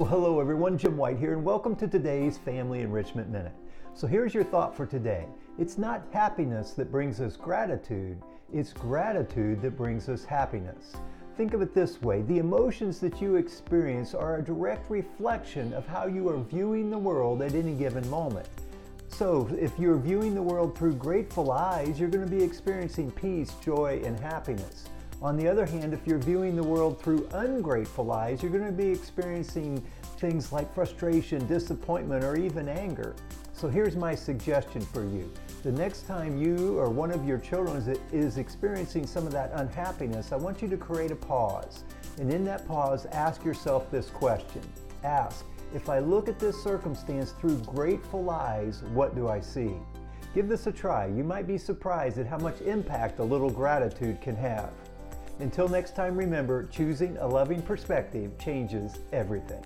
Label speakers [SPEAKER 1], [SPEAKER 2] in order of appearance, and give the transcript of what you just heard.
[SPEAKER 1] Well, hello everyone, Jim White here, and welcome to today's Family Enrichment Minute. So here's your thought for today. It's not happiness that brings us gratitude, it's gratitude that brings us happiness. Think of it this way the emotions that you experience are a direct reflection of how you are viewing the world at any given moment. So, if you're viewing the world through grateful eyes, you're going to be experiencing peace, joy, and happiness. On the other hand, if you're viewing the world through ungrateful eyes, you're going to be experiencing things like frustration, disappointment, or even anger. So here's my suggestion for you. The next time you or one of your children is experiencing some of that unhappiness, I want you to create a pause. And in that pause, ask yourself this question. Ask, if I look at this circumstance through grateful eyes, what do I see? Give this a try. You might be surprised at how much impact a little gratitude can have. Until next time, remember choosing a loving perspective changes everything.